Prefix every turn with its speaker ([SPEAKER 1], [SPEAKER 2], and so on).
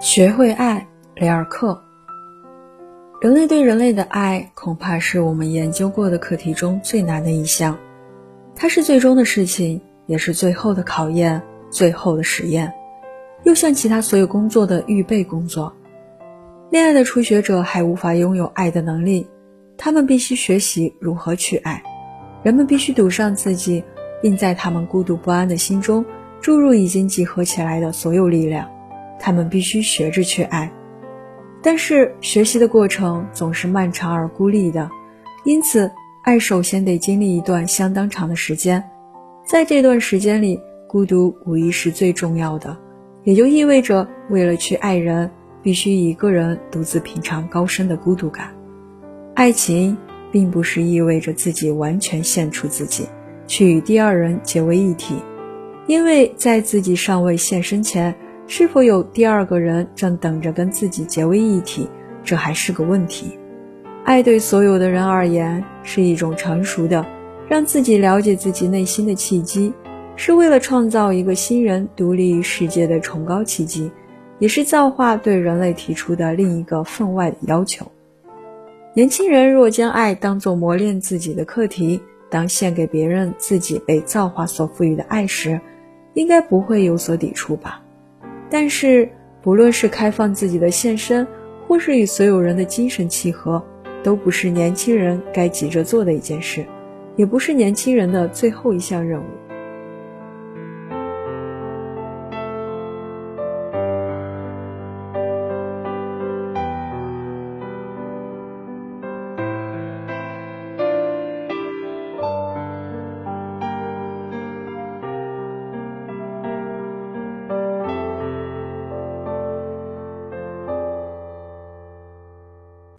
[SPEAKER 1] 学会爱，雷尔克。人类对人类的爱，恐怕是我们研究过的课题中最难的一项。它是最终的事情，也是最后的考验，最后的实验，又像其他所有工作的预备工作。恋爱的初学者还无法拥有爱的能力，他们必须学习如何去爱。人们必须赌上自己，并在他们孤独不安的心中注入已经集合起来的所有力量。他们必须学着去爱，但是学习的过程总是漫长而孤立的，因此爱首先得经历一段相当长的时间。在这段时间里，孤独无疑是最重要的，也就意味着为了去爱人，必须一个人独自品尝高深的孤独感。爱情。并不是意味着自己完全献出自己，去与第二人结为一体，因为在自己尚未现身前，是否有第二个人正等着跟自己结为一体，这还是个问题。爱对所有的人而言是一种成熟的，让自己了解自己内心的契机，是为了创造一个新人独立于世界的崇高契机，也是造化对人类提出的另一个分外的要求。年轻人若将爱当作磨练自己的课题，当献给别人自己被造化所赋予的爱时，应该不会有所抵触吧？但是，不论是开放自己的献身，或是与所有人的精神契合，都不是年轻人该急着做的一件事，也不是年轻人的最后一项任务。